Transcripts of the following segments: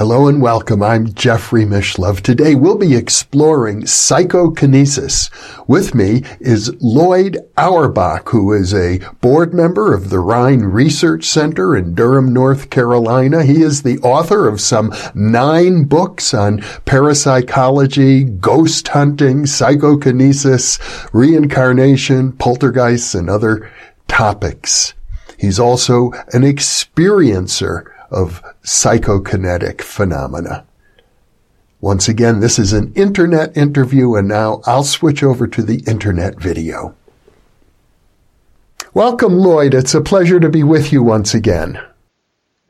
Hello and welcome. I'm Jeffrey Mishlove. Today we'll be exploring psychokinesis. With me is Lloyd Auerbach, who is a board member of the Rhine Research Center in Durham, North Carolina. He is the author of some nine books on parapsychology, ghost hunting, psychokinesis, reincarnation, poltergeists, and other topics. He's also an experiencer of psychokinetic phenomena. Once again, this is an internet interview and now I'll switch over to the internet video. Welcome, Lloyd. It's a pleasure to be with you once again.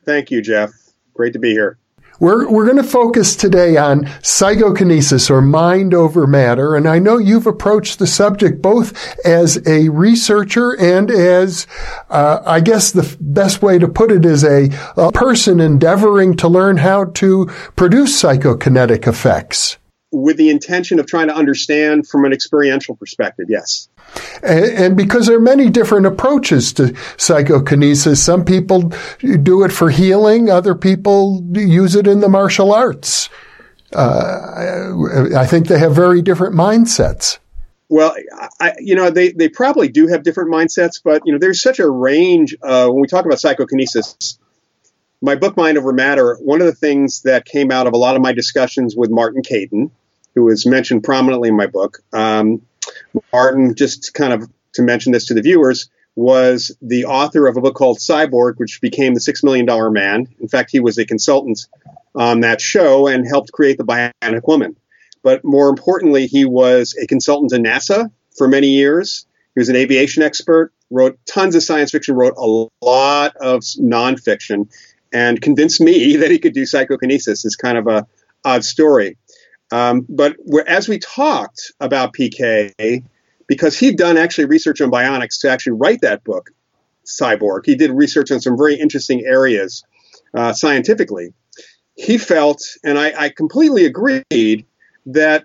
Thank you, Jeff. Great to be here. We're, we're going to focus today on psychokinesis or mind over matter. And I know you've approached the subject both as a researcher and as, uh, I guess the best way to put it is a, a person endeavoring to learn how to produce psychokinetic effects. With the intention of trying to understand from an experiential perspective, yes. And, because there are many different approaches to psychokinesis. Some people do it for healing. Other people use it in the martial arts. Uh, I think they have very different mindsets. Well, I, you know, they, they probably do have different mindsets, but, you know, there's such a range uh, when we talk about psychokinesis. My book, Mind Over Matter, one of the things that came out of a lot of my discussions with Martin Caidin, who is mentioned prominently in my book, um, Martin, just kind of to mention this to the viewers, was the author of a book called Cyborg, which became the Six Million Dollar Man. In fact, he was a consultant on that show and helped create the Bionic Woman. But more importantly, he was a consultant to NASA for many years. He was an aviation expert, wrote tons of science fiction, wrote a lot of nonfiction, and convinced me that he could do psychokinesis. Is kind of a odd story. Um, but as we talked about PK, because he'd done actually research on bionics to actually write that book, Cyborg, he did research on some very interesting areas uh, scientifically. He felt, and I, I completely agreed, that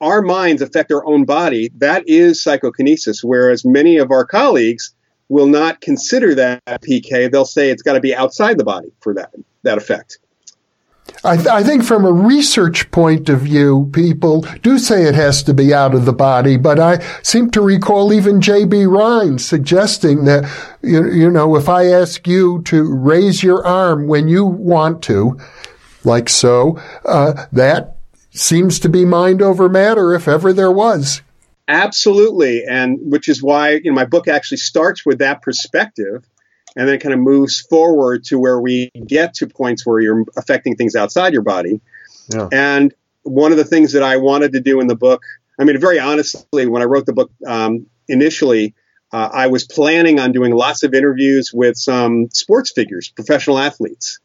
our minds affect our own body. That is psychokinesis, whereas many of our colleagues will not consider that PK. They'll say it's got to be outside the body for that, that effect. I, th- I, think from a research point of view, people do say it has to be out of the body, but I seem to recall even J.B. Rhine suggesting that, you, you know, if I ask you to raise your arm when you want to, like so, uh, that seems to be mind over matter if ever there was. Absolutely. And which is why, you know, my book actually starts with that perspective and then it kind of moves forward to where we get to points where you're affecting things outside your body. Yeah. And one of the things that I wanted to do in the book, I mean, very honestly, when I wrote the book um, initially, uh, I was planning on doing lots of interviews with some sports figures, professional athletes.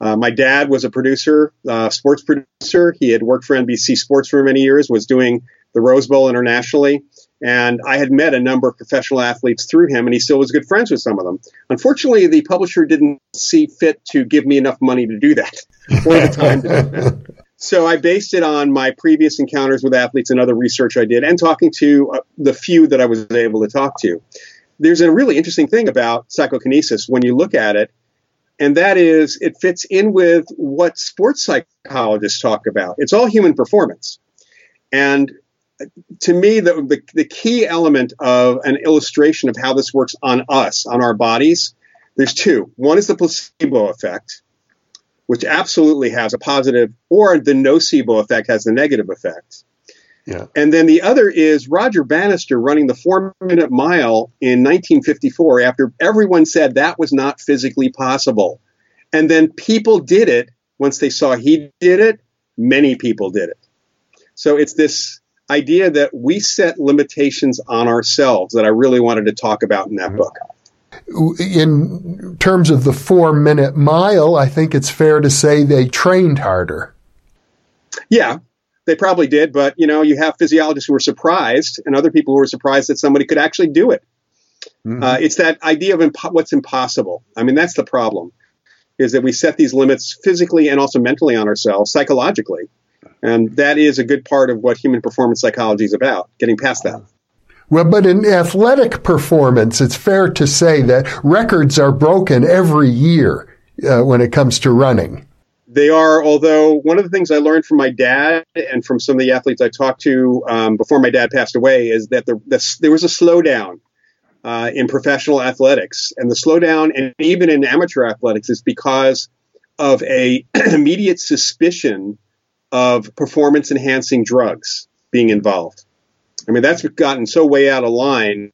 Uh, my dad was a producer, uh, sports producer. He had worked for NBC Sports for many years, was doing the Rose Bowl internationally. And I had met a number of professional athletes through him, and he still was good friends with some of them. Unfortunately, the publisher didn't see fit to give me enough money to do that or the time to do that. So I based it on my previous encounters with athletes and other research I did, and talking to uh, the few that I was able to talk to. There's a really interesting thing about psychokinesis when you look at it, and that is it fits in with what sports psychologists talk about. It's all human performance. And to me, the, the, the, key element of an illustration of how this works on us, on our bodies, there's two. One is the placebo effect, which absolutely has a positive, or the nocebo effect has the negative effect. Yeah. And then the other is Roger Bannister running the four minute mile in 1954 after everyone said that was not physically possible. And then people did it once they saw he did it, many people did it. So it's this idea that we set limitations on ourselves that I really wanted to talk about in that mm-hmm. book. In terms of the four minute mile, I think it's fair to say they trained harder. Yeah, they probably did, but you know, you have physiologists who were surprised and other people who were surprised that somebody could actually do it. Mm-hmm. Uh, it's that idea of impo- what's impossible. I mean, that's the problem, is that we set these limits physically and also mentally on ourselves, psychologically. And that is a good part of what human performance psychology is about, getting past that. Well, but in athletic performance, it's fair to say that records are broken every year uh, when it comes to running. They are, although one of the things I learned from my dad and from some of the athletes I talked to um, before my dad passed away is that the, the, there was a slowdown uh, in professional athletics. And the slowdown, and even in amateur athletics, is because of a immediate suspicion of performance enhancing drugs being involved. I mean, that's gotten so way out of line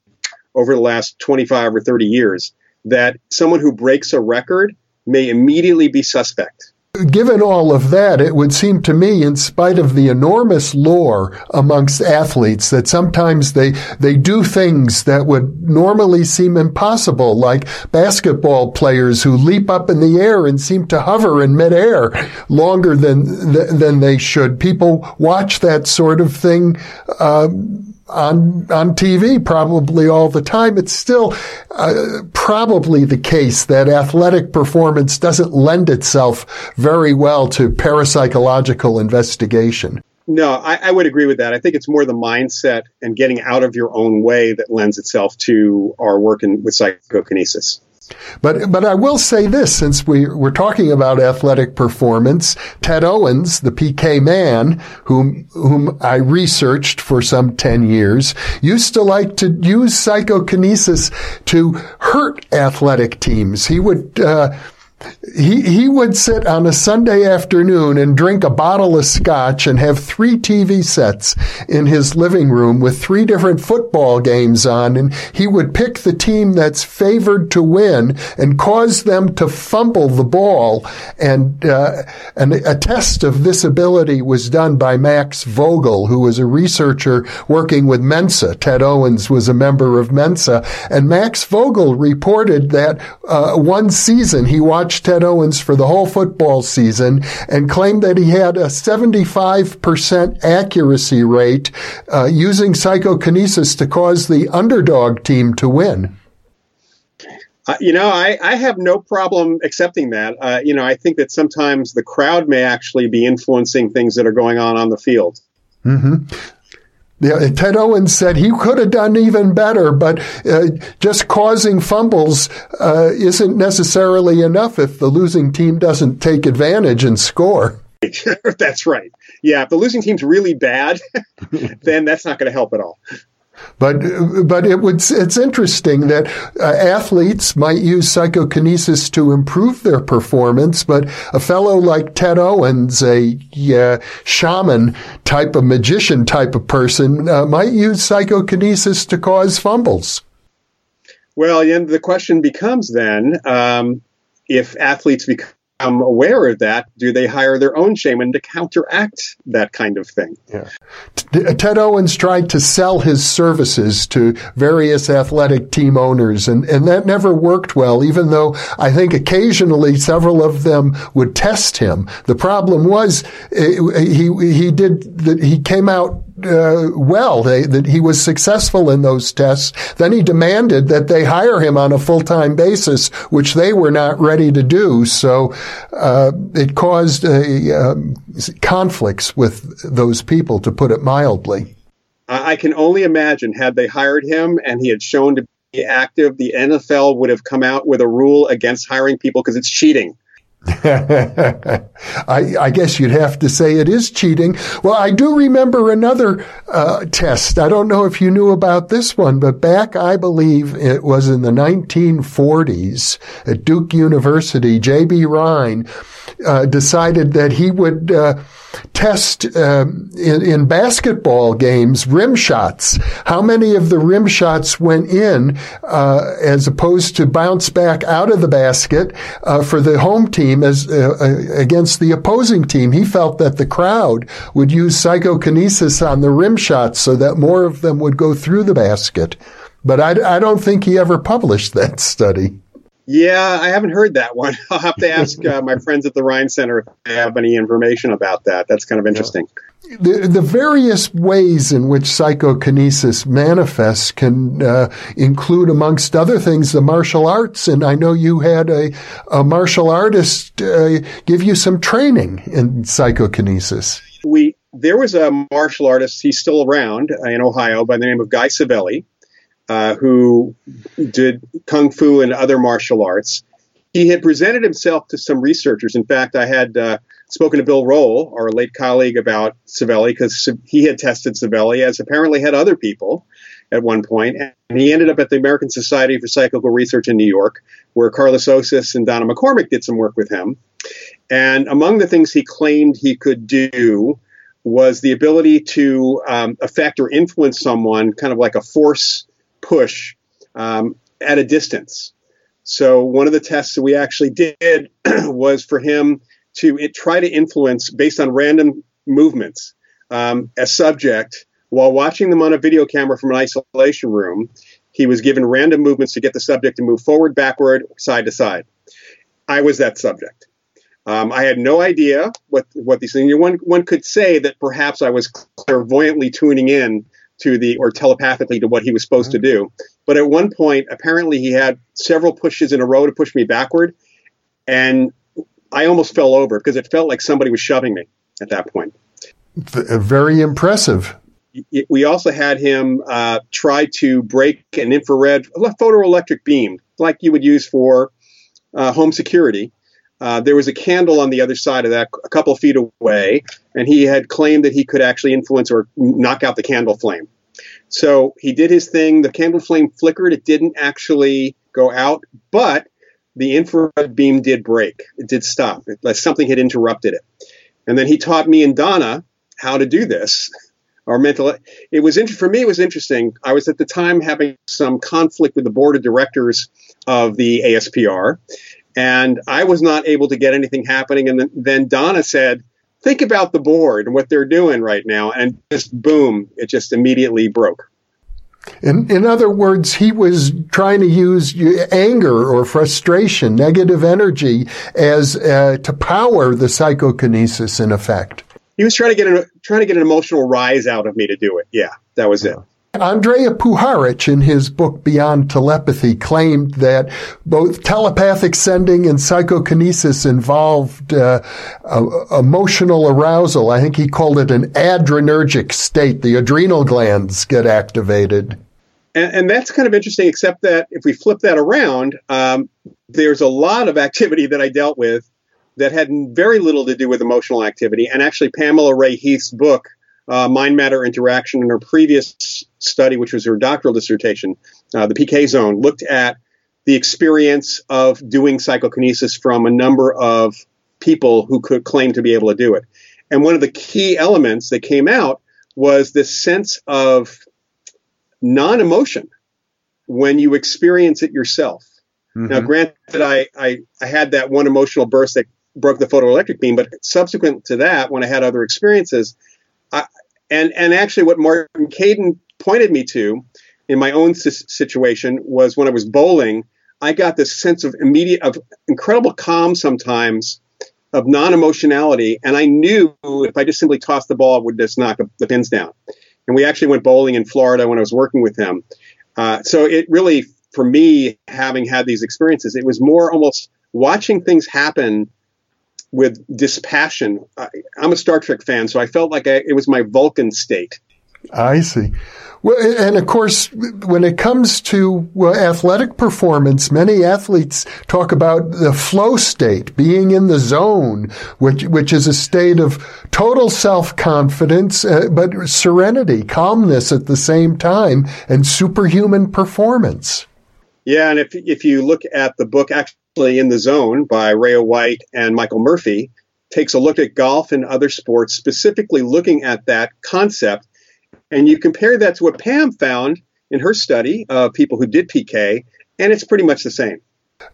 over the last 25 or 30 years that someone who breaks a record may immediately be suspect given all of that, it would seem to me, in spite of the enormous lore amongst athletes, that sometimes they, they do things that would normally seem impossible, like basketball players who leap up in the air and seem to hover in midair longer than, than they should. People watch that sort of thing, uh, on on TV probably all the time. It's still uh, probably the case that athletic performance doesn't lend itself very well to parapsychological investigation. No, I, I, would agree with that. I think it's more the mindset and getting out of your own way that lends itself to our work in, with psychokinesis. But but I will say this, since we we're talking about athletic performance, Ted Owens, the PK man, whom whom I researched for some ten years, used to like to use psychokinesis to hurt athletic teams. He would. Uh, he he would sit on a Sunday afternoon and drink a bottle of scotch and have three TV sets in his living room with three different football games on. And he would pick the team that's favored to win and cause them to fumble the ball. And uh, and a test of this ability was done by Max Vogel who was a researcher working with Mensa. Ted Owens was a member of Mensa. And Max Vogel reported that uh, one season he watched watched Ted Owens for the whole football season and claimed that he had a 75% accuracy rate uh, using psychokinesis to cause the underdog team to win. Uh, you know, I, I have no problem accepting that. Uh, you know, I think that sometimes the crowd may actually be influencing things that are going on on the field. Mm-hmm. Ted Owens said he could have done even better, but uh, just causing fumbles uh, isn't necessarily enough if the losing team doesn't take advantage and score. that's right. Yeah, if the losing team's really bad, then that's not going to help at all. But but it would it's interesting that uh, athletes might use psychokinesis to improve their performance, but a fellow like Ted Owens, a uh, shaman type of magician type of person, uh, might use psychokinesis to cause fumbles. Well, and the question becomes then um, if athletes become become aware of that, do they hire their own shaman to counteract that kind of thing? Yeah. Ted Owens tried to sell his services to various athletic team owners, and, and that never worked well, even though I think occasionally several of them would test him. The problem was eh, he, he did, he came out uh, well, they, that he was successful in those tests. Then he demanded that they hire him on a full-time basis, which they were not ready to do. So uh, it caused a, um, conflicts with those people, to put it mildly. I can only imagine had they hired him and he had shown to be active, the NFL would have come out with a rule against hiring people because it's cheating. I, I, guess you'd have to say it is cheating. Well, I do remember another uh, test. I don't know if you knew about this one, but back, I believe it was in the 1940s at Duke University, J.B. Rhine uh, decided that he would uh, test uh, in, in, basketball games rim shots. How many of the rim shots went in uh, as opposed to bounce back out of the basket uh, for the home team as against the opposing team? He felt that the crowd would use psychokinesis on the rim shots so that more of them would go through the basket. But I, I don't think he ever published that study. Yeah, I haven't heard that one. I'll have to ask uh, my friends at the Rhine Center if they have any information about that. That's kind of interesting. Yeah. The, the various ways in which psychokinesis manifests can uh, include, amongst other things, the martial arts. And I know you had a, a martial artist uh, give you some training in psychokinesis. We there was a martial artist. He's still around uh, in Ohio by the name of Guy Savelli uh, who did kung fu and other martial arts. He had presented himself to some researchers. In fact, I had uh, spoken to Bill Roll, our late colleague, about Savelli because he had tested Savelli, as apparently had other people at one point. And he ended up at the American Society for Psychical Research in New York, where Karlis Osis and Donna McCormick did some work with him. And among the things he claimed he could do was the ability to um, affect or influence someone, kind of like a force push um, at a distance. So one of the tests that we actually did was for him to it, try to influence based on random movements um, a subject while watching them on a video camera from an isolation room. He was given random movements to get the subject to move forward, backward, side to side. I was that subject. Um, I had no idea what what these things. One one could say that perhaps I was clairvoyantly tuning in to the or telepathically to what he was supposed to do. But at one point, apparently, he had several pushes in a row to push me backward, and I almost fell over because it felt like somebody was shoving me at that point. Very impressive. We also had him uh, try to break an infrared photoelectric beam, like you would use for uh, home security. Uh, there was a candle on the other side of that, a couple feet away, and he had claimed that he could actually influence or knock out the candle flame. So he did his thing. The candle flame flickered. It didn't actually go out, but the infrared beam did break. It did stop. It, something had interrupted it. And then he taught me and Donna how to do this. Our mental. It was for me. It was interesting. I was at the time having some conflict with the board of directors of the ASPR, and I was not able to get anything happening. And then, Donna said, think about the board and what they're doing right now. And just boom, it just immediately broke. In, in other words, he was trying to use anger or frustration, negative energy, as uh, to power the psychokinesis. In effect, he was trying to get an, trying to get an emotional rise out of me to do it. Yeah, that was it. Andrija Puharich, in his book Beyond Telepathy, claimed that both telepathic sending and psychokinesis involved uh, uh, emotional arousal. I think he called it an adrenergic state. The adrenal glands get activated. And, and that's kind of interesting, except that if we flip that around, um, there's a lot of activity that I dealt with that had very little to do with emotional activity. And actually, Pamela Rae Heath's book, uh, mind matter interaction in her previous study, which was her doctoral dissertation, uh, the PK zone, looked at the experience of doing psychokinesis from a number of people who could claim to be able to do it. And one of the key elements that came out was this sense of non emotion when you experience it yourself. Mm-hmm. Now, granted, I, I, I had that one emotional burst that broke the photoelectric beam, but subsequent to that, when I had other experiences, I, and and actually, what Martin Caidin pointed me to in my own situation was when I was bowling, I got this sense of immediate, of incredible calm sometimes, of non emotionality. And I knew if I just simply tossed the ball, it would just knock the pins down. And we actually went bowling in Florida when I was working with him. Uh, so it really, for me, having had these experiences, it was more almost watching things happen with dispassion. I, am a Star Trek fan, so I felt like I, it was my Vulcan state. I see. Well, and of course, when it comes to well, athletic performance, many athletes talk about the flow state, being in the zone, which which is a state of total self confidence, uh, but serenity, calmness at the same time, and superhuman performance. Yeah, and if if you look at the book, actually in the zone by Rhea White and Michael Murphy, takes a look at golf and other sports, specifically looking at that concept and you compare that to what Pam found in her study of people who did PK, and it's pretty much the same.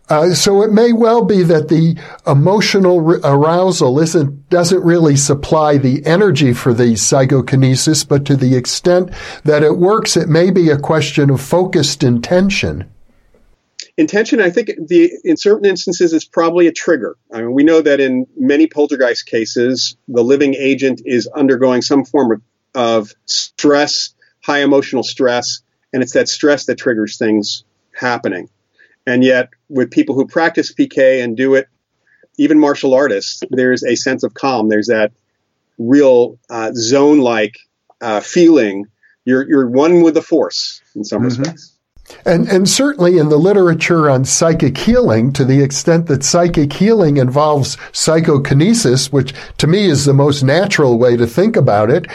Uh, so it may well be that the emotional arousal isn't doesn't really supply the energy for the psychokinesis, but to the extent that it works, it may be a question of focused intention. Intention, I think, the in certain instances is probably a trigger. I mean, we know that in many poltergeist cases, the living agent is undergoing some form of, of stress, high emotional stress, and it's that stress that triggers things happening. And yet, with people who practice PK and do it, even martial artists, there's a sense of calm. There's that real uh, zone-like uh, feeling. You're you're one with the force in some mm-hmm. respects. And, and certainly in the literature on psychic healing, to the extent that psychic healing involves psychokinesis, which to me is the most natural way to think about it,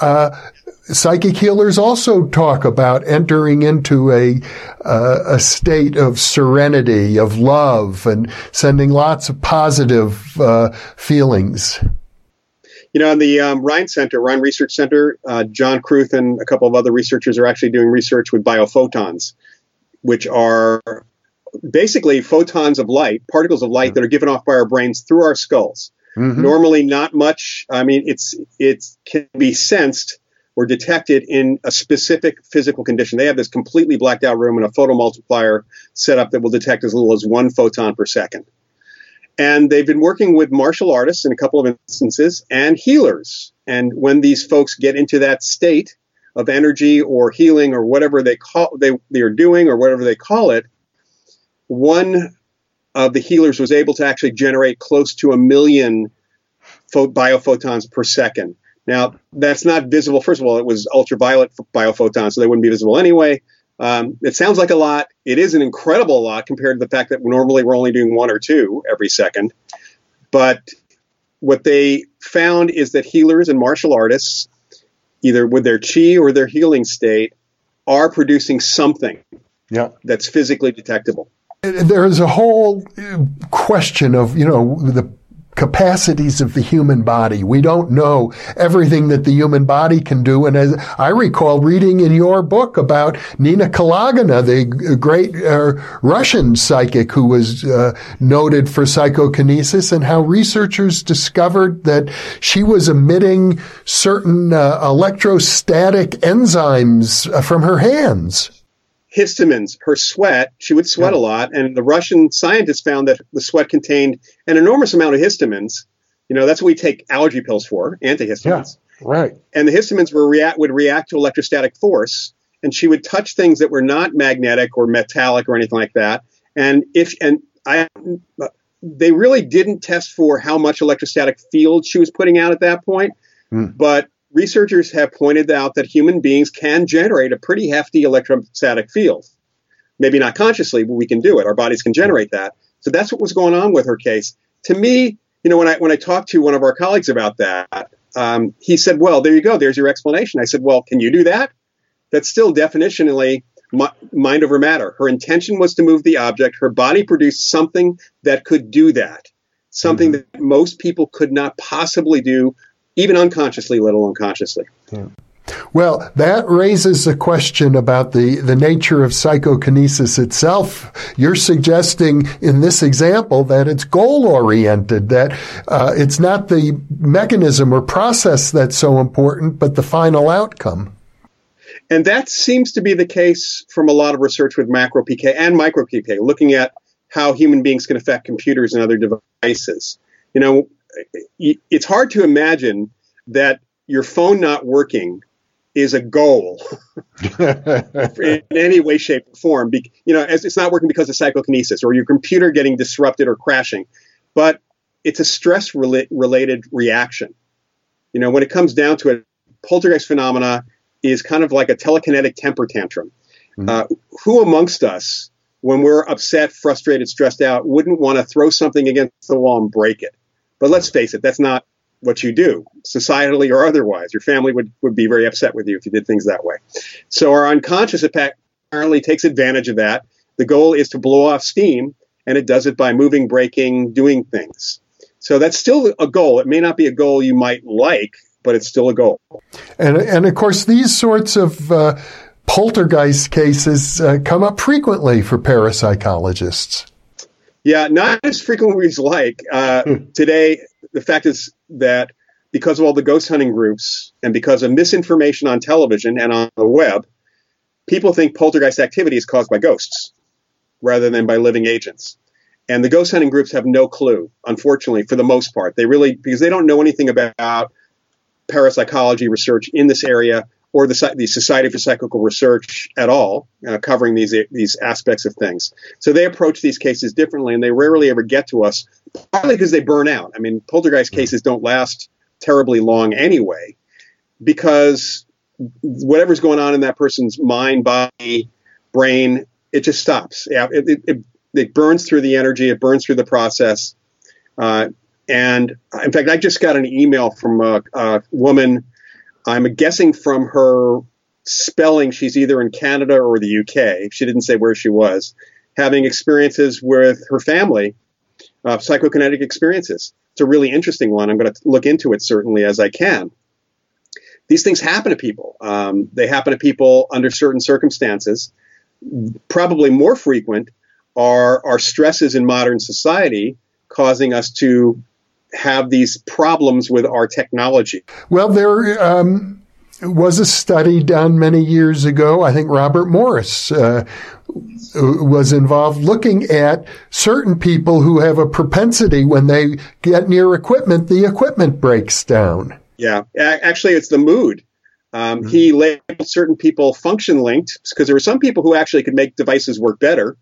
uh, psychic healers also talk about entering into a uh, a state of serenity, of love, and sending lots of positive uh, feelings. You know, in the um, Rhine Center, Rhine Research Center, uh, John Kruth and a couple of other researchers are actually doing research with biophotons, which are basically photons of light, particles of light that are given off by our brains through our skulls. Mm-hmm. Normally, not much. I mean, it's it can be sensed or detected in a specific physical condition. They have this completely blacked out room and a photomultiplier set up that will detect as little as one photon per second. And they've been working with martial artists in a couple of instances and healers. And when these folks get into that state of energy or healing or whatever they call they, they are doing or whatever they call it, one of the healers was able to actually generate close to a million biophotons per second. Now, that's not visible. First of all, it was ultraviolet biophotons, so they wouldn't be visible anyway. Um, it sounds like a lot. It is an incredible lot compared to the fact that normally we're only doing one or two every second. But what they found is that healers and martial artists, either with their chi or their healing state, are producing something yeah. that's physically detectable. There is a whole question of, you know, the capacities of the human body. We don't know everything that the human body can do. And as I recall reading in your book about Nina Kulagina, the great uh, Russian psychic who was uh, noted for psychokinesis and how researchers discovered that she was emitting certain uh, electrostatic enzymes uh, from her hands histamines, her sweat, she would sweat a lot, and the Russian scientists found that the sweat contained an enormous amount of histamines. You know, that's what we take allergy pills for, antihistamines. Yeah, right. And the histamines were react would react to electrostatic force, and she would touch things that were not magnetic or metallic or anything like that. And if and I they really didn't test for how much electrostatic field she was putting out at that point, mm. but researchers have pointed out that human beings can generate a pretty hefty electrostatic field. Maybe not consciously, but we can do it. Our bodies can generate that. So that's what was going on with her case. To me, you know, when I when I talked to one of our colleagues about that, um, he said, "Well, there you go. There's your explanation." I said, "Well, can you do that?" That's still definitionally mind over matter. Her intention was to move the object. Her body produced something that could do that, something mm-hmm. that most people could not possibly do even unconsciously, let alone consciously. Yeah. Well, that raises a question about the, the nature of psychokinesis itself. You're suggesting in this example that it's goal oriented, that uh, it's not the mechanism or process that's so important, but the final outcome. And that seems to be the case from a lot of research with macro PK and micro PK, looking at how human beings can affect computers and other devices. You know, it's hard to imagine that your phone not working is a goal in any way, shape, or form. Be, you know, it's not working because of psychokinesis or your computer getting disrupted or crashing, but it's a stress related reaction. You know, when it comes down to it, poltergeist phenomena is kind of like a telekinetic temper tantrum. Mm-hmm. Uh, who amongst us, when we're upset, frustrated, stressed out, wouldn't want to throw something against the wall and break it? But let's face it, that's not what you do, societally or otherwise. Your family would, would be very upset with you if you did things that way. So our unconscious apparently takes advantage of that. The goal is to blow off steam, and it does it by moving, breaking, doing things. So that's still a goal. It may not be a goal you might like, but it's still a goal. And, and of course, these sorts of uh, poltergeist cases uh, come up frequently for parapsychologists. Yeah, not as frequently as like. Uh, hmm. today, the fact is that because of all the ghost hunting groups and because of misinformation on television and on the web, people think poltergeist activity is caused by ghosts. rather than by living agents. And the ghost hunting groups have no clue, unfortunately, for the most part. They really, because they don't know anything about parapsychology research in this area or the, the Society for Psychical Research at all, uh, covering these these aspects of things. So they approach these cases differently, and they rarely ever get to us, partly because they burn out. I mean, poltergeist cases don't last terribly long anyway, because whatever's going on in that person's mind, body, brain, it just stops. It, it, it, it burns through the energy, it burns through the process. Uh, and in fact, I just got an email from a, a woman I'm guessing from her spelling, she's either in Canada or the UK. She didn't say where she was, having experiences with her family, uh, psychokinetic experiences. It's a really interesting one. I'm going to look into it certainly as I can. These things happen to people. Um, they happen to people under certain circumstances. Probably more frequent are, are stresses in modern society causing us to have these problems with our technology? Well, there um, was a study done many years ago. I think Robert Morris uh, was involved looking at certain people who have a propensity when they get near equipment, the equipment breaks down. Yeah, actually, it's the mood. Um, mm-hmm. He labeled certain people function linked because there were some people who actually could make devices work better.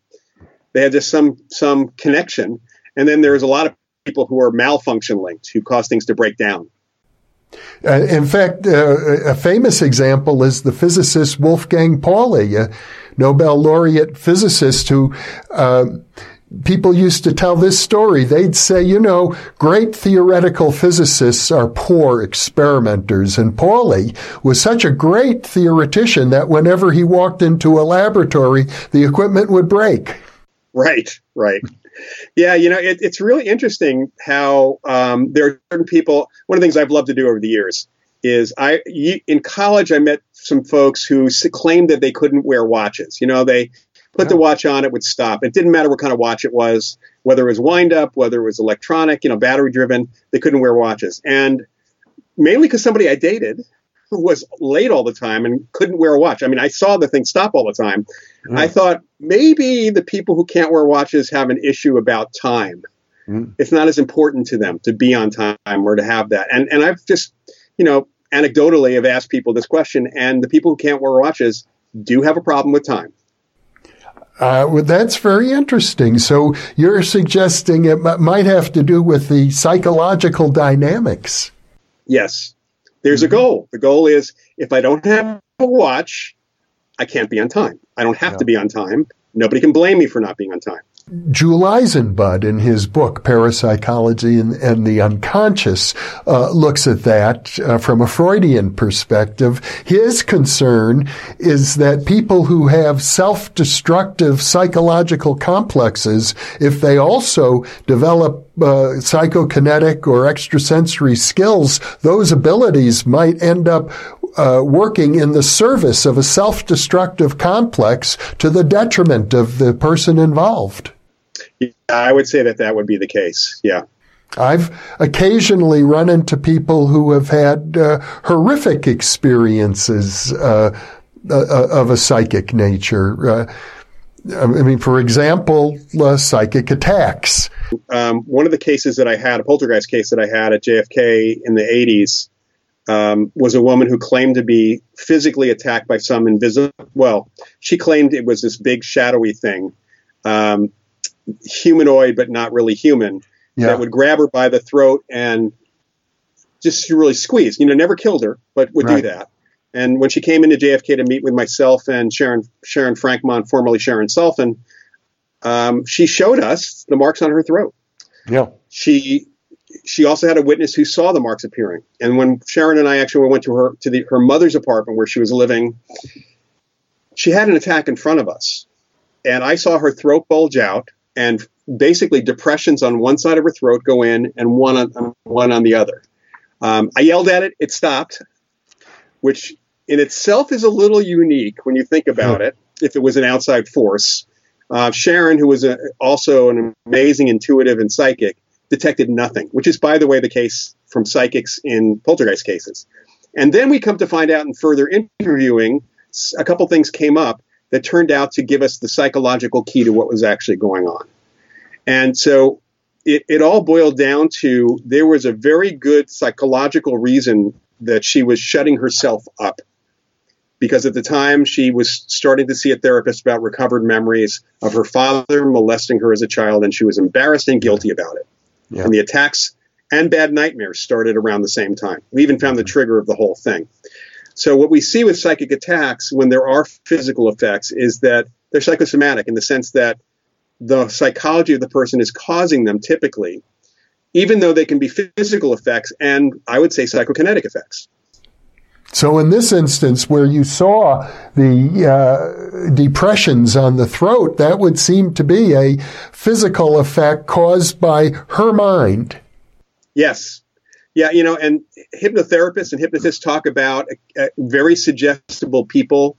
They had just some some connection, and then there was a lot of people who are malfunction linked, who cause things to break down. Uh, in fact, uh, a famous example is the physicist Wolfgang Pauli, a Nobel laureate physicist who uh, people used to tell this story. They'd say, you know, great theoretical physicists are poor experimenters. And Pauli was such a great theoretician that whenever he walked into a laboratory, the equipment would break. Right, right. Yeah, you know, it, it's really interesting how um, there are certain people. One of the things I've loved to do over the years is I in college I met some folks who claimed that they couldn't wear watches. You know, they put the watch on, it would stop. It didn't matter what kind of watch it was, whether it was wind up, whether it was electronic, you know, battery driven. They couldn't wear watches, and mainly because somebody I dated was late all the time and couldn't wear a watch. I mean, I saw the thing stop all the time. Mm. I thought maybe the people who can't wear watches have an issue about time. Mm. It's not as important to them to be on time or to have that. And and I've just, you know, anecdotally have asked people this question, and the people who can't wear watches do have a problem with time. Uh, well, that's very interesting. So you're suggesting it m- might have to do with the psychological dynamics. Yes, there's a mm-hmm. goal. The goal is if I don't have a watch, I can't be on time. I don't have yeah. to be on time. Nobody can blame me for not being on time. Jule Eisenbud, in his book Parapsychology and, and the Unconscious, uh, looks at that uh, from a Freudian perspective. His concern is that people who have self-destructive psychological complexes, if they also develop uh, psychokinetic or extrasensory skills, those abilities might end up uh, working in the service of a self-destructive complex to the detriment of the person involved. Yeah, I would say that that would be the case. Yeah. I've occasionally run into people who have had uh, horrific experiences uh, uh, of a psychic nature. Uh, I mean, for example, uh, psychic attacks. Um, one of the cases that I had, a poltergeist case that I had at JFK in the 80s, um, was a woman who claimed to be physically attacked by some invisible. Well, she claimed it was this big shadowy thing. Um, humanoid but not really human yeah. that would grab her by the throat and just really squeeze. You know, never killed her, but would right. do that. And when she came into JFK to meet with myself and Sharon Sharon Frankmont, formerly Sharon Salfin, um, she showed us the marks on her throat. Yeah. She she also had a witness who saw the marks appearing. And when Sharon and I actually went to her to the, her mother's apartment where she was living, she had an attack in front of us, and I saw her throat bulge out and basically depressions on one side of her throat go in and one on one on the other. Um, I yelled at it. It stopped, which in itself is a little unique when you think about it. If it was an outside force, uh, Sharon, who was a, also an amazing intuitive and psychic, detected nothing, which is, by the way, the case from psychics in poltergeist cases. And then we come to find out in further interviewing, a couple things came up that turned out to give us the psychological key to what was actually going on. And so it, it all boiled down to there was a very good psychological reason that she was shutting herself up. Because at the time she was starting to see a therapist about recovered memories of her father molesting her as a child, and she was embarrassed and guilty about it. Yeah. And the attacks and bad nightmares started around the same time. We even found the mm-hmm. trigger of the whole thing. So, what we see with psychic attacks when there are physical effects is that they're psychosomatic in the sense that the psychology of the person is causing them typically, even though they can be physical effects and I would say psychokinetic effects. So, in this instance, where you saw the uh, depressions on the throat, that would seem to be a physical effect caused by her mind. Yes. Yeah, you know, and hypnotherapists and hypnotists talk about uh, very suggestible people.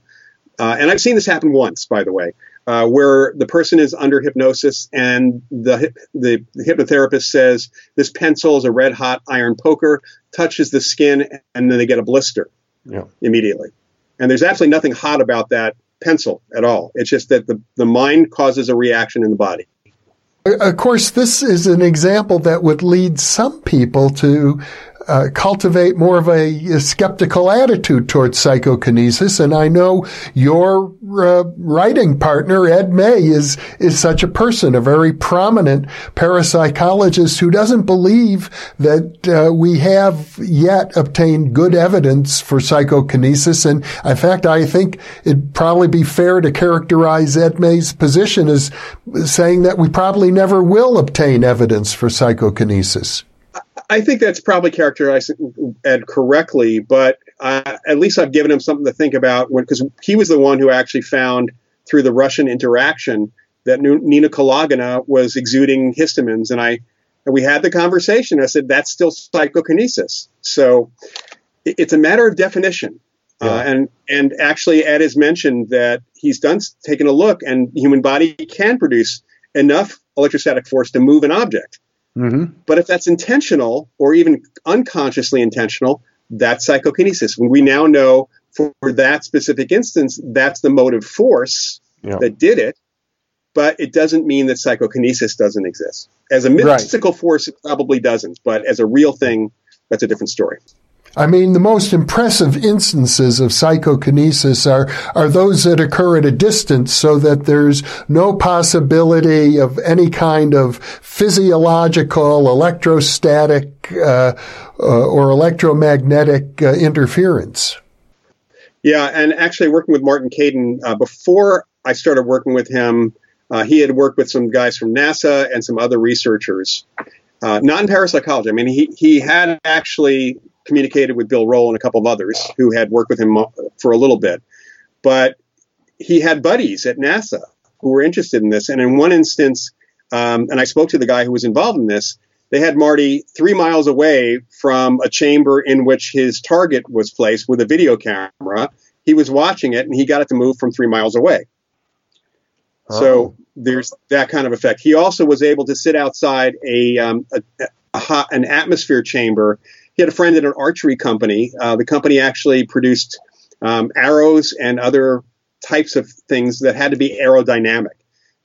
Uh, and I've seen this happen once, by the way, uh, where the person is under hypnosis and the, the, the hypnotherapist says, This pencil is a red hot iron poker, touches the skin, and then they get a blister yeah. immediately. And there's absolutely nothing hot about that pencil at all. It's just that the, the mind causes a reaction in the body. Of course, this is an example that would lead some people to uh, cultivate more of a, skeptical attitude towards psychokinesis. And I know your uh, writing partner, Ed May, is, is such a person, a very prominent parapsychologist who doesn't believe that uh, we have yet obtained good evidence for psychokinesis. And in fact, I think it'd probably be fair to characterize Ed May's position as saying that we probably never will obtain evidence for psychokinesis. I think that's probably characterized Ed correctly, but uh, at least I've given him something to think about because he was the one who actually found through the Russian interaction that Nina Kulagina was exuding histamines, and I and we had the conversation. I said that's still psychokinesis, so it's a matter of definition. Uh, yeah. Uh, and and actually, Ed has mentioned that he's done taken a look, and the human body can produce enough electrostatic force to move an object. Mm-hmm. But if that's intentional or even unconsciously intentional, that's psychokinesis. We now know for that specific instance, that's the motive force yeah. that did it, but it doesn't mean that psychokinesis doesn't exist. As a mystical right. force, it probably doesn't, but as a real thing, that's a different story. I mean, the most impressive instances of psychokinesis are, are those that occur at a distance so that there's no possibility of any kind of physiological, electrostatic, uh, uh, or electromagnetic uh, interference. Yeah, and actually working with Martin Caidin, uh, before I started working with him, uh, he had worked with some guys from NASA and some other researchers. Uh, not in parapsychology. I mean, he, he had actually communicated with Bill Roll and a couple of others who had worked with him for a little bit. But he had buddies at NASA who were interested in this. And in one instance, um, and I spoke to the guy who was involved in this, they had Marty three miles away from a chamber in which his target was placed with a video camera. He was watching it and he got it to move from three miles away. Oh. So there's that kind of effect. He also was able to sit outside a, um, a, a hot, an atmosphere chamber he had a friend at an archery company. Uh, the company actually produced um, arrows and other types of things that had to be aerodynamic.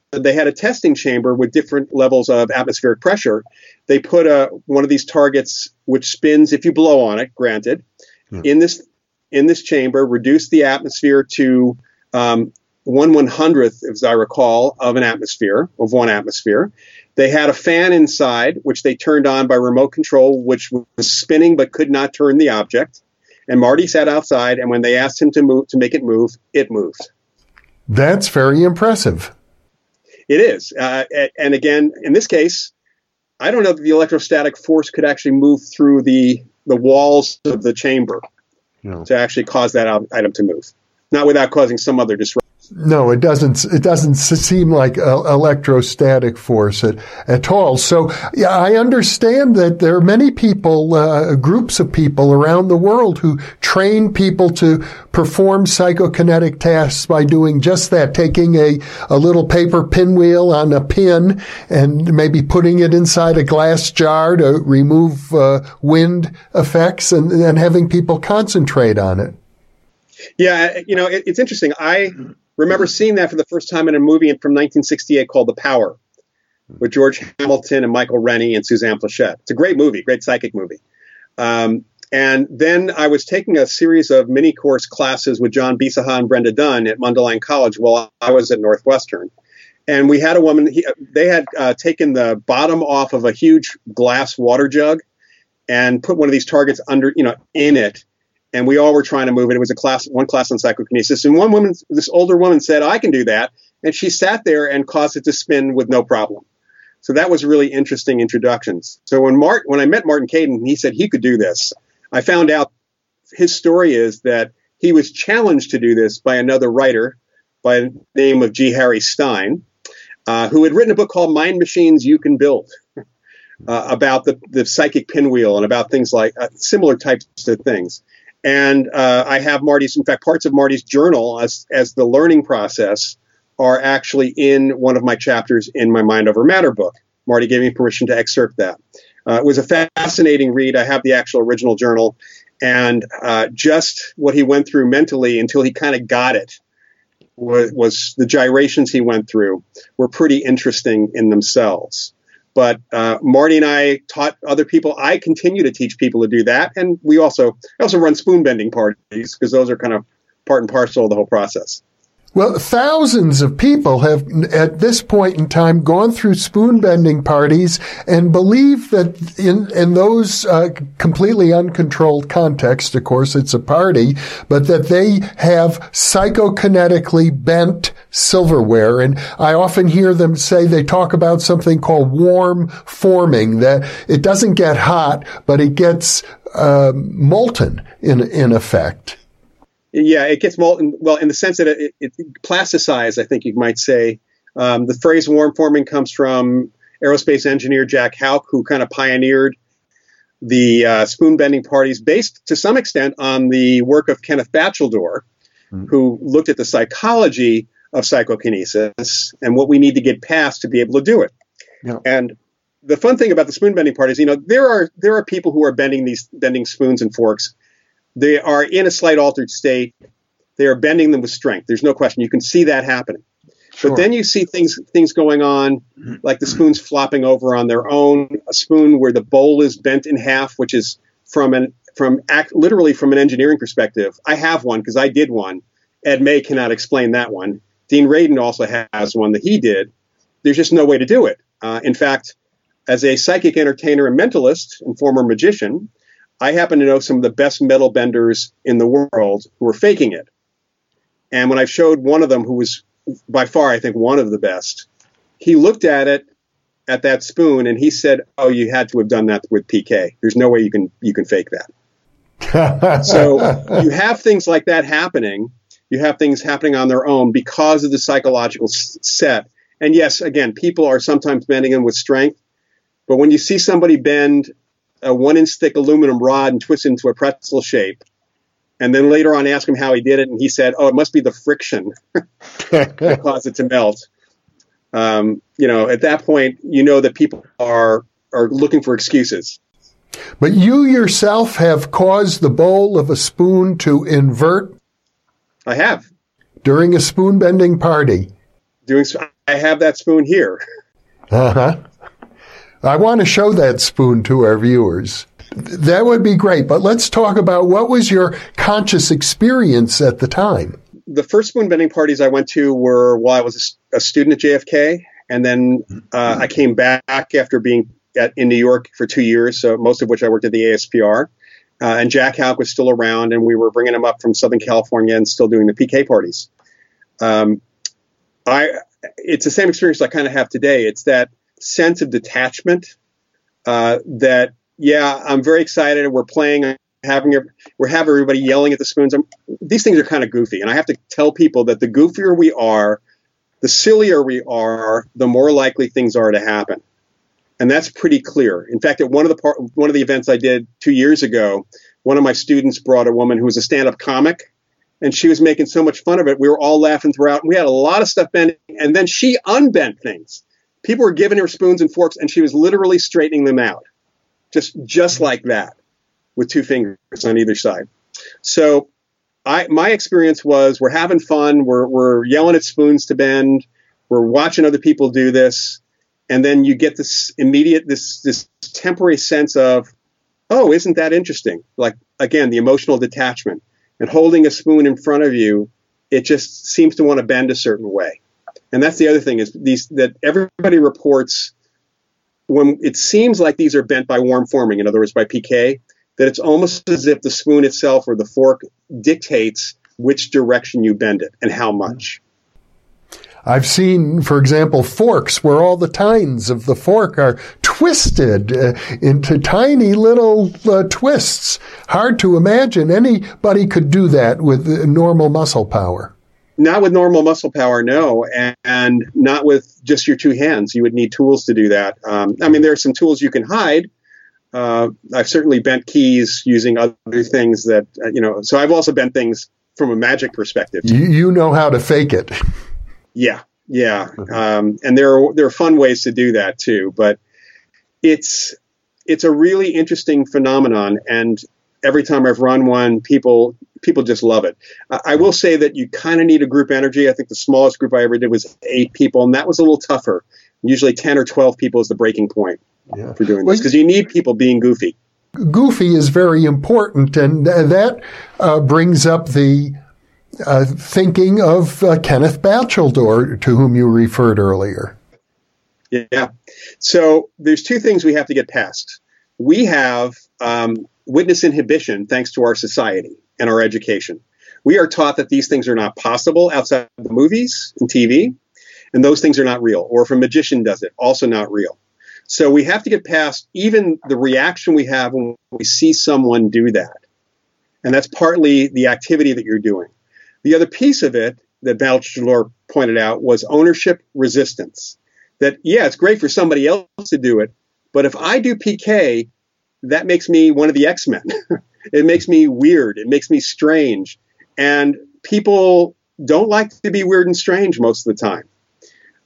They had a testing chamber with different levels of atmospheric pressure. They put a, one of these targets, which spins if you blow on it, granted, hmm. in this in this chamber, reduce the atmosphere to um, one one hundredth, as I recall, of an atmosphere of one atmosphere. They had a fan inside, which they turned on by remote control, which was spinning but could not turn the object. And Marty sat outside, and when they asked him to move to make it move, it moved. That's very impressive. It is, uh, and again, in this case, I don't know that the electrostatic force could actually move through the the walls of the chamber no. to actually cause that item to move, not without causing some other disruption. No, it doesn't. It doesn't seem like electrostatic force at, at all. So, yeah, I understand that there are many people, uh, groups of people around the world who train people to perform psychokinetic tasks by doing just that, taking a, a little paper pinwheel on a pin and maybe putting it inside a glass jar to remove uh, wind effects and then having people concentrate on it. Yeah, you know, it, it's interesting. I remember seeing that for the first time in a movie from 1968 called The Power with George Hamilton and Michael Rennie and Suzanne Pleshette. It's a great movie, great psychic movie. Um, and then I was taking a series of mini course classes with John Bisaha and Brenda Dunne at Mundelein College while I was at Northwestern. And we had a woman, he, they had uh, taken the bottom off of a huge glass water jug and put one of these targets under, you know, in it. And we all were trying to move it. It was a class, one class on psychokinesis. And one woman, this older woman said, I can do that. And she sat there and caused it to spin with no problem. So that was really interesting introductions. So when Mart, when I met Martin Caidin, he said he could do this. I found out his story is that he was challenged to do this by another writer by the name of G. Harry Stine, uh, who had written a book called Mind Machines You Can Build uh, about the, the psychic pinwheel and about things like uh, similar types of things. And uh, I have Marty's, in fact, parts of Marty's journal as, as the learning process are actually in one of my chapters in my Mind Over Matter book. Marty gave me permission to excerpt that. Uh, it was a fascinating read. I have the actual original journal, and uh, just what he went through mentally until he kind of got it was, was, the gyrations he went through were pretty interesting in themselves. But uh, Marty and I taught other people. I continue to teach people to do that, and we also I also run spoon bending parties because those are kind of part and parcel of the whole process. Well, thousands of people have at this point in time gone through spoon bending parties and believe that in, in those uh, completely uncontrolled context, of course, it's a party, but that they have psychokinetically bent silverware. And I often hear them say they talk about something called warm forming, that it doesn't get hot, but it gets uh, molten in, in effect. Yeah, it gets molten. Well, in the sense that it, it, it plasticized, I think you might say. Um, the phrase warm forming comes from aerospace engineer Jack Houck, who kind of pioneered the uh, spoon bending parties based to some extent on the work of Kenneth Batcheldor, mm-hmm. who looked at the psychology of psychokinesis and what we need to get past to be able to do it. Yeah. And the fun thing about the spoon bending part is, you know, there are there are people who are bending these bending spoons and forks they are in a slight altered state. They are bending them with strength. There's no question. You can see that happening. Sure. But then you see things things going on, like the spoons flopping over on their own. A spoon where the bowl is bent in half, which is from an from act, literally from an engineering perspective. I have one because I did one. Ed May cannot explain that one. Dean Radin also has one that he did. There's just no way to do it. Uh, in fact, as a psychic entertainer and mentalist and former magician, I happen to know some of the best metal benders in the world who are faking it. And when I showed one of them, who was by far, I think, one of the best, he looked at it at that spoon and he said, "Oh, you had to have done that with PK. There's no way you can you can fake that." so you have things like that happening. You have things happening on their own because of the psychological set. And yes, again, people are sometimes bending them with strength, but when you see somebody bend a one inch thick aluminum rod and twist it into a pretzel shape. And then later on, ask him how he did it, and he said, "Oh, it must be the friction that caused it to melt." Um, you know, at that point, you know that people are are looking for excuses. But you yourself have caused the bowl of a spoon to invert. I have during a spoon bending party. Doing, I have that spoon here. Uh huh. I want to show that spoon to our viewers. That would be great. But let's talk about what was your conscious experience at the time? The first spoon bending parties I went to were while I was a student at JFK. And then uh, I came back after being at, in New York for two years, so most of which I worked at the ASPR. Uh, and Jack Houck was still around, and we were bringing him up from Southern California and still doing the PK parties. Um, I, it's the same experience I kind of have today. It's that sense of detachment uh, that yeah, I'm very excited. We're playing, having we're having everybody yelling at the spoons. I'm, these things are kind of goofy, and I have to tell people that the goofier we are, the sillier we are, the more likely things are to happen, and that's pretty clear. In fact, at one of the part, one of the events I did two years ago, one of my students brought a woman who was a stand-up comic. And she was making so much fun of it. We were all laughing throughout. We had a lot of stuff bending. And then she unbent things people were giving her spoons and forks and she was literally straightening them out just just mm-hmm. like that with two fingers on either side so I my experience was we're having fun, we're we're yelling at spoons to bend, we're watching other people do this, and then you get this immediate this this temporary sense of, oh, isn't that interesting? Like again, the emotional detachment and holding a spoon in front of you, it just seems to want to bend a certain way. And that's the other thing is these that everybody reports when it seems like these are bent by warm forming, in other words, by pK, that it's almost as if the spoon itself or the fork dictates which direction you bend it and how much. I've seen, for example, forks where all the tines of the fork are twisted uh, into tiny little uh, twists. Hard to imagine anybody could do that with normal muscle power. Not with normal muscle power, no, and, and not with just your two hands. You would need tools to do that. Um, I mean, there are some tools you can hide, uh, I've certainly bent keys using other things that uh, you know. So I've also bent things from a magic perspective. You, you know how to fake it. Yeah, yeah, um, and there are there are fun ways to do that too. But it's it's a really interesting phenomenon, and every time I've run one, people people just love it. I will say that you kind of need a group energy. I think the smallest group I ever did was eight people, and that was a little tougher. Usually, ten or twelve people is the breaking point yeah. for doing this because you need people being goofy. Goofy is very important, and that uh, brings up the uh, thinking of uh, Kenneth Batcheldor, to whom you referred earlier. Yeah. So there's two things we have to get past. We have um, witness inhibition thanks to our society and our education. We are taught that these things are not possible outside of the movies and TV, and those things are not real. Or if a magician does it, also not real. So we have to get past even the reaction we have when we see someone do that. And that's partly the activity that you're doing. The other piece of it that Batcheldor pointed out was ownership resistance. That, yeah, it's great for somebody else to do it, but if I do PK, that makes me one of the X Men. it makes me weird. It makes me strange. And people don't like to be weird and strange most of the time.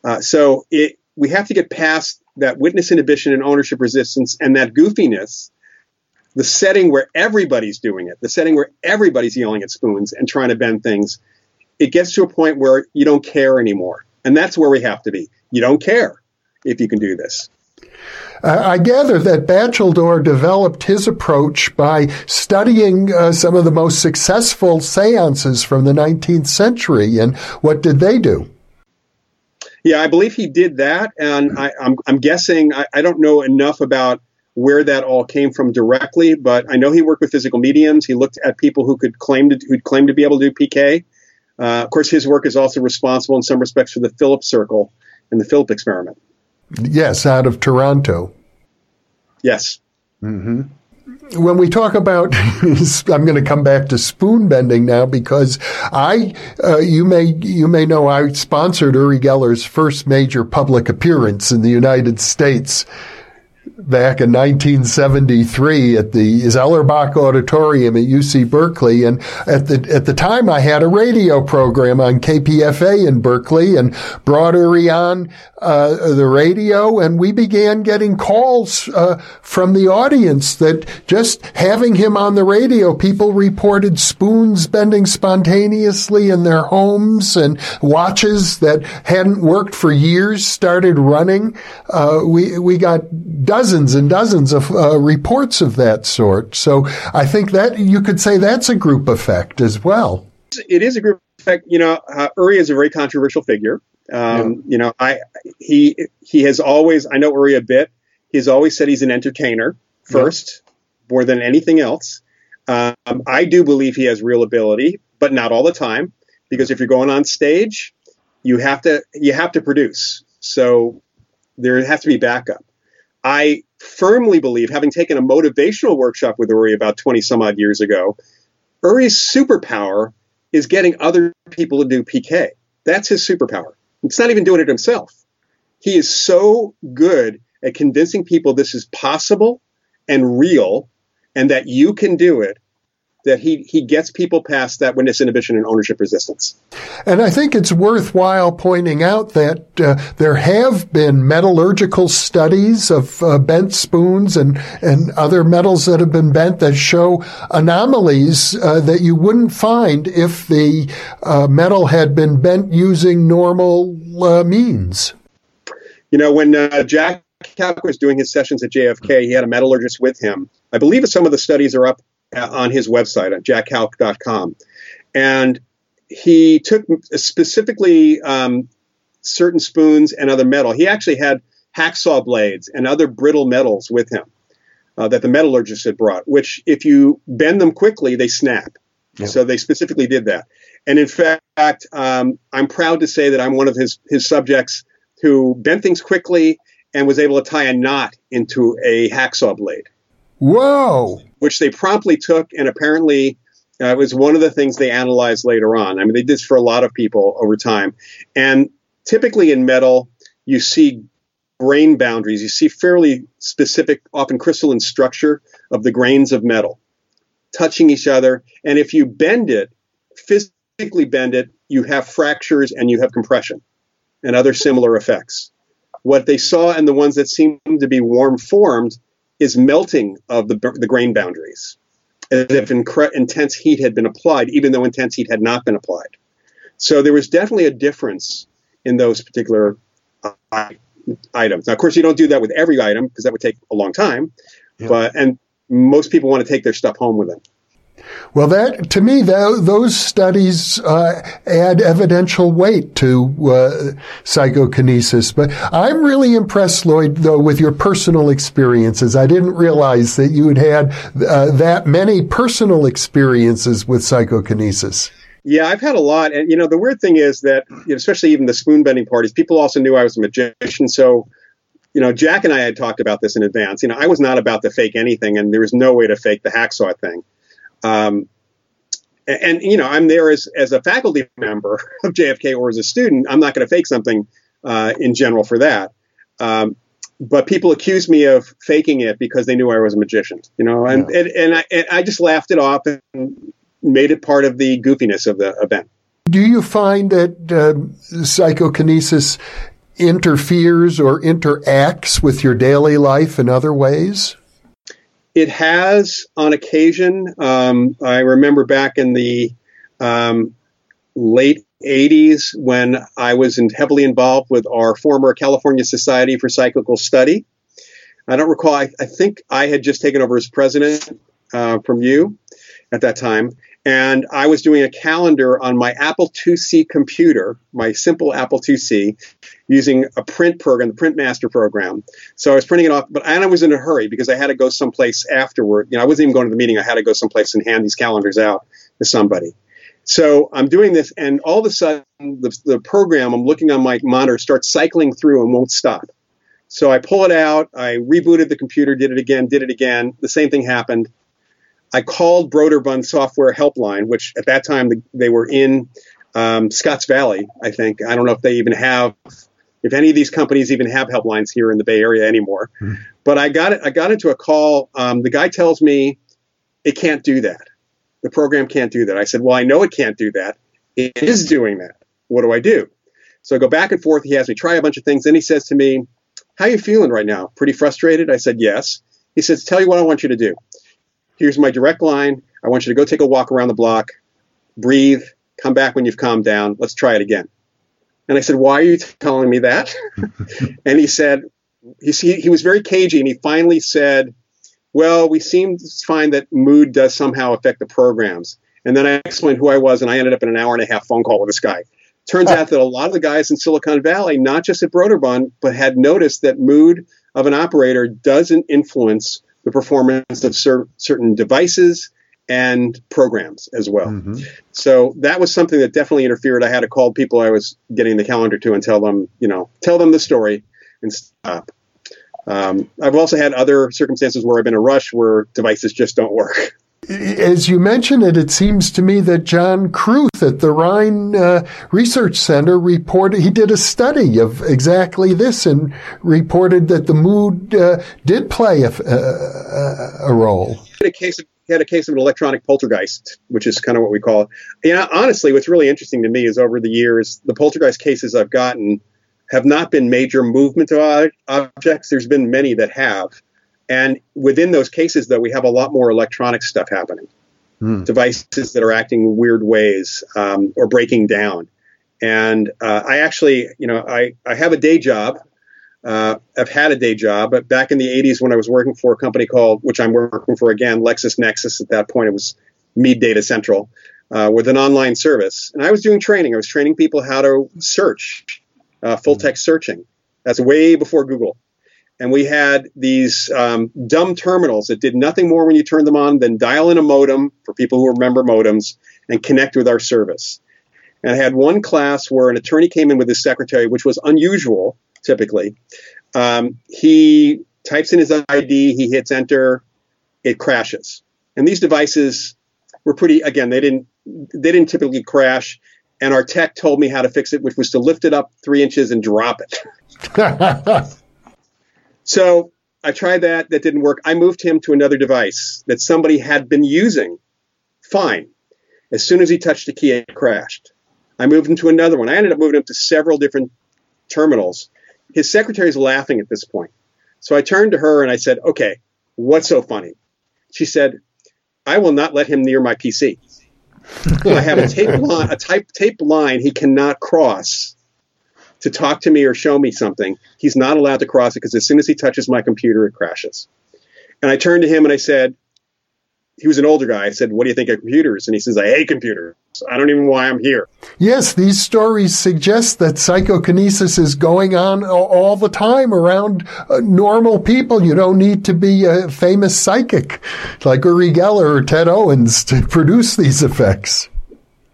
Uh, so it, we have to get past that witness inhibition and ownership resistance and that goofiness, the setting where everybody's doing it, the setting where everybody's yelling at spoons and trying to bend things, it gets to a point where you don't care anymore. And that's where we have to be. You don't care if you can do this. Uh, I gather that Batcheldor developed his approach by studying uh, some of the most successful seances from the 19th century. And what did they do? Yeah, I believe he did that, and I, am guessing I, I, don't know enough about where that all came from directly, but I know he worked with physical mediums. He looked at people who could claim to who'd claim to be able to do PK. Uh, of course, his work is also responsible in some respects for the Philip Circle and the Philip experiment. Yes, out of Toronto. Yes. Mm-hmm when we talk about, I'm going to come back to spoon bending now because I, uh, you may, you may know I sponsored Uri Geller's first major public appearance in the United States back in 1973 at the Zellerbach Auditorium at UC Berkeley. And at the, at the time I had a radio program on KPFA in Berkeley and brought Uri on, uh, the radio and we began getting calls, uh, from the audience that just having him on the radio, people reported spoons bending spontaneously in their homes and watches that hadn't worked for years started running. Uh, we, we got dozens and dozens of uh, reports of that sort. So I think that you could say that's a group effect as well. It is a group effect. You know, uh, Uri is a very controversial figure. Um, yeah. You know, I he he has always I know Uri a bit. He's always said he's an entertainer first, yeah. more than anything else. Um, I do believe he has real ability, but not all the time, because if you're going on stage, you have to you have to produce. So there has to be backup. I firmly believe, having taken a motivational workshop with Uri about 20 some odd years ago, Uri's superpower is getting other people to do PK. That's his superpower. It's not even doing it himself. He is so good at convincing people this is possible and real and that you can do it that he he gets people past that witness inhibition and ownership resistance. And I think it's worthwhile pointing out that uh, there have been metallurgical studies of uh, bent spoons and and other metals that have been bent that show anomalies uh, that you wouldn't find if the uh, metal had been bent using normal uh, means. You know, when uh, Jack Houck was doing his sessions at JFK, he had a metallurgist with him. I believe some of the studies are up on his website at jackhouck.com. And he took specifically um, certain spoons and other metal. He actually had hacksaw blades and other brittle metals with him uh, that the metallurgist had brought, which, if you bend them quickly, they snap. So they specifically did that. And in fact, um, I'm proud to say that I'm one of his, his subjects who bent things quickly and was able to tie a knot into a hacksaw blade. Whoa! Which they promptly took, and apparently uh, it was one of the things they analyzed later on. I mean, they did this for a lot of people over time. And typically in metal, you see grain boundaries. You see fairly specific, often crystalline structure of the grains of metal touching each other. And if you bend it, physically bend it, you have fractures and you have compression and other similar effects. What they saw in the ones that seemed to be warm formed is melting of the, the grain boundaries, as if incre- intense heat had been applied, even though intense heat had not been applied. So there was definitely a difference in those particular uh, items. Now, of course, you don't do that with every item because that would take a long time. Yeah. But and most people want to take their stuff home with them. Well, that to me, that, those studies uh, add evidential weight to uh, psychokinesis. But I'm really impressed, Lloyd, though, with your personal experiences. I didn't realize that you had had uh, that many personal experiences with psychokinesis. Yeah, I've had a lot, and you know, the weird thing is that, you know, especially even the spoon bending parties, people also knew I was a magician, so you know, Jack and I had talked about this in advance. You know, I was not about to fake anything, and there was no way to fake the hacksaw thing. Um, and, and, you know, I'm there as, as a faculty member of JFK or as a student. I'm not going to fake something uh, in general for that. Um, but people accused me of faking it because they knew I was a magician, you know, and, yeah. and, and, I, and I just laughed it off and made it part of the goofiness of the event. Do you find that uh, psychokinesis interferes or interacts with your daily life in other ways? It has on occasion. Um, I remember back in the um, late 80s when I was in, heavily involved with our former California Society for Psychical Study. I don't recall, I, I think I had just taken over as president uh, from you at that time. And I was doing a calendar on my Apple IIc computer, my simple Apple IIc, using a print program, the Print Master program. So I was printing it off, but and I was in a hurry because I had to go someplace afterward. You know, I wasn't even going to the meeting. I had to go someplace and hand these calendars out to somebody. So I'm doing this, and all of a sudden, the, the program I'm looking on my monitor starts cycling through and won't stop. So I pull it out, I rebooted the computer, did it again, did it again. The same thing happened. I called Broderbund Software Helpline, which at that time they were in um, Scotts Valley, I think. I don't know if they even have, if any of these companies even have helplines here in the Bay Area anymore. Mm-hmm. But I got it. I got into a call. Um, the guy tells me it can't do that. The program can't do that. I said, well, I know it can't do that. It is doing that. What do I do? So I go back and forth. He has me try a bunch of things. Then he says to me, how are you feeling right now? Pretty frustrated? I said, yes. He says, tell you what I want you to do here's my direct line. I want you to go take a walk around the block, breathe, come back when you've calmed down. Let's try it again. And I said, Why are you telling me that? and he said, he, he was very cagey and he finally said, Well, we seem to find that mood does somehow affect the programs. And then I explained who I was, and I ended up in an hour and a half phone call with this guy. Turns out that a lot of the guys in Silicon Valley, not just at Broderbund, but had noticed that mood of an operator doesn't influence the performance of cer- certain devices and programs as well. Mm-hmm. So that was something that definitely interfered. I had to call people I was getting the calendar to and tell them, you know, tell them the story and stop. Um, I've also had other circumstances where I've been in a rush where devices just don't work. As you mentioned it, it seems to me that John Kruth at the Rhine uh, Research Center reported he did a study of exactly this and reported that the mood uh, did play a, a, a, role. In a case of he had a case of an electronic poltergeist, which is kind of what we call it. Honestly, what's really interesting to me is over the years, the poltergeist cases I've gotten have not been major movement of objects. There's been many that have. And within those cases, though, we have a lot more electronic stuff happening. Hmm. Devices that are acting weird ways um, or breaking down. And uh, I actually, you know, I, I have a day job. Uh, I've had a day job, but back in the 80s when I was working for a company called, which I'm working for again, LexisNexis. At that point, it was Mead Data Central uh, with an online service. And I was doing training. I was training people how to search, uh, full text searching. That's way before Google and we had these um, dumb terminals that did nothing more when you turned them on than dial in a modem for people who remember modems and connect with our service. And I had one class where an attorney came in with his secretary, which was unusual typically. Um, he types in his ID, he hits enter, it crashes. And these devices were pretty. Again, they didn't they didn't typically crash. And our tech told me how to fix it, which was to lift it up three inches and drop it. So I tried that. That didn't work. I moved him to another device that somebody had been using. Fine. As soon as he touched the key, it crashed. I moved him to another one. I ended up moving him to several different terminals. His secretary's laughing at this point. So I turned to her and I said, Okay, what's so funny? She said, I will not let him near my PC. I have a tape line, a type tape line he cannot cross to talk to me or show me something, he's not allowed to cross it because as soon as he touches my computer, it crashes. And I turned to him and I said, he was an older guy. I said, What do you think of computers? And he says, I hate computers. I don't even know why I'm here. Yes, these stories suggest that psychokinesis is going on all the time around uh, normal people. You don't need to be a famous psychic like Uri Geller or Ted Owens to produce these effects.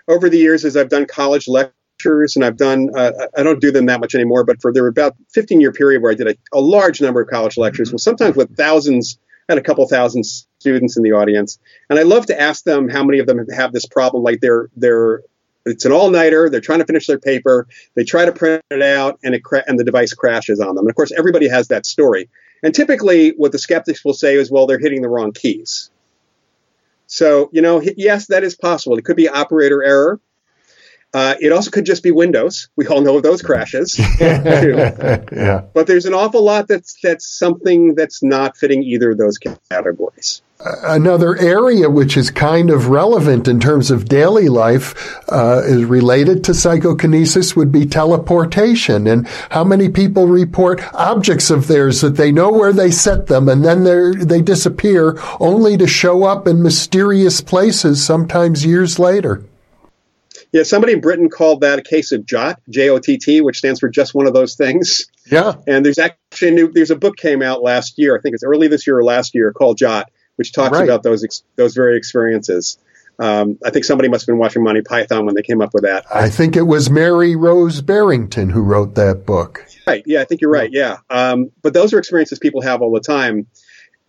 Over the years, as I've done college lectures, lectures, and I've done, uh, I don't do them that much anymore, but for there were about 15 year period where I did a, a large number of college lectures, well, sometimes with thousands, I had a couple thousand students in the audience. And I love to ask them how many of them have this problem. Like they're, they're, it's an all nighter. They're trying to finish their paper. They try to print it out and it cra- and the device crashes on them. And of course, everybody has that story. And typically what the skeptics will say is, well, they're hitting the wrong keys. So, you know, yes, that is possible. It could be operator error. Uh, it also could just be Windows. We all know of those crashes. yeah. But there's an awful lot that's that's something that's not fitting either of those categories. Another area which is kind of relevant in terms of daily life uh, is related to psychokinesis would be teleportation and how many people report objects of theirs that they know where they set them and then they disappear only to show up in mysterious places sometimes years later. Yeah, somebody in Britain called that a case of JOT, J O T T, which stands for just one of those things. Yeah. And there's actually a new, there's a book came out last year. I think it's early this year or last year called JOT, which talks right. about those ex- those very experiences. Um, I think somebody must have been watching Monty Python when they came up with that. I think it was Mary Rose Barrington who wrote that book. Right. Yeah, I think you're right. Yeah. Um, but those are experiences people have all the time.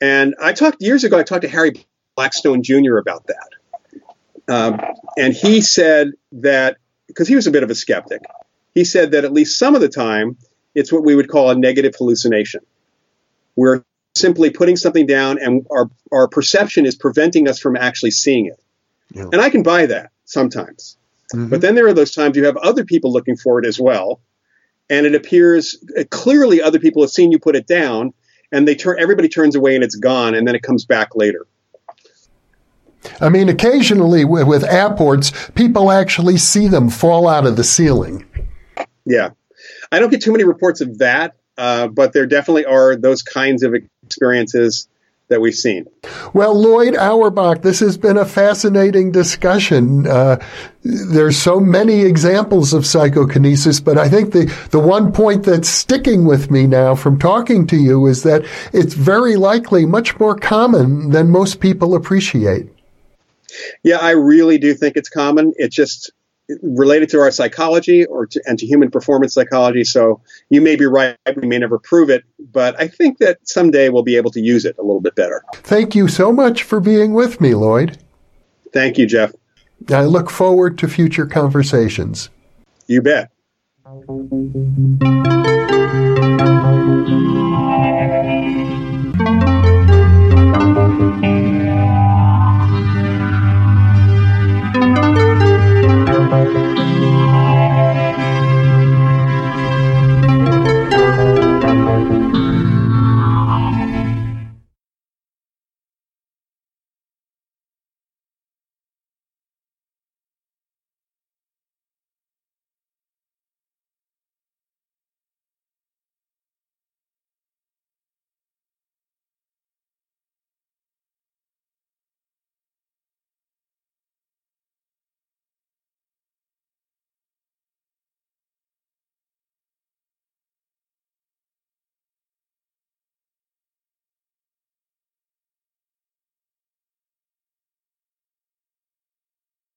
And I talked years ago. I talked to Harry Blackstone Jr. about that. Um, and he said that because he was a bit of a skeptic, he said that at least some of the time it's what we would call a negative hallucination. We're simply putting something down and our, our perception is preventing us from actually seeing it. Yeah. And I can buy that sometimes. Mm-hmm. But then there are those times you have other people looking for it as well. And it appears uh, clearly other people have seen you put it down and they turn everybody turns away and it's gone and then it comes back later. I mean, occasionally with, with airports, people actually see them fall out of the ceiling. Yeah. I don't get too many reports of that, uh, but there definitely are those kinds of experiences that we've seen. Well, Lloyd Auerbach, this has been a fascinating discussion. Uh, there's so many examples of psychokinesis, but I think the, the one point that's sticking with me now from talking to you is that it's very likely much more common than most people appreciate. Yeah, I really do think it's common. It's just related to our psychology or to, and to human performance psychology. So you may be right. We may never prove it, but I think that someday we'll be able to use it a little bit better. Thank you so much for being with me, Lloyd. Thank you, Jeff. I look forward to future conversations. You bet. Thank you.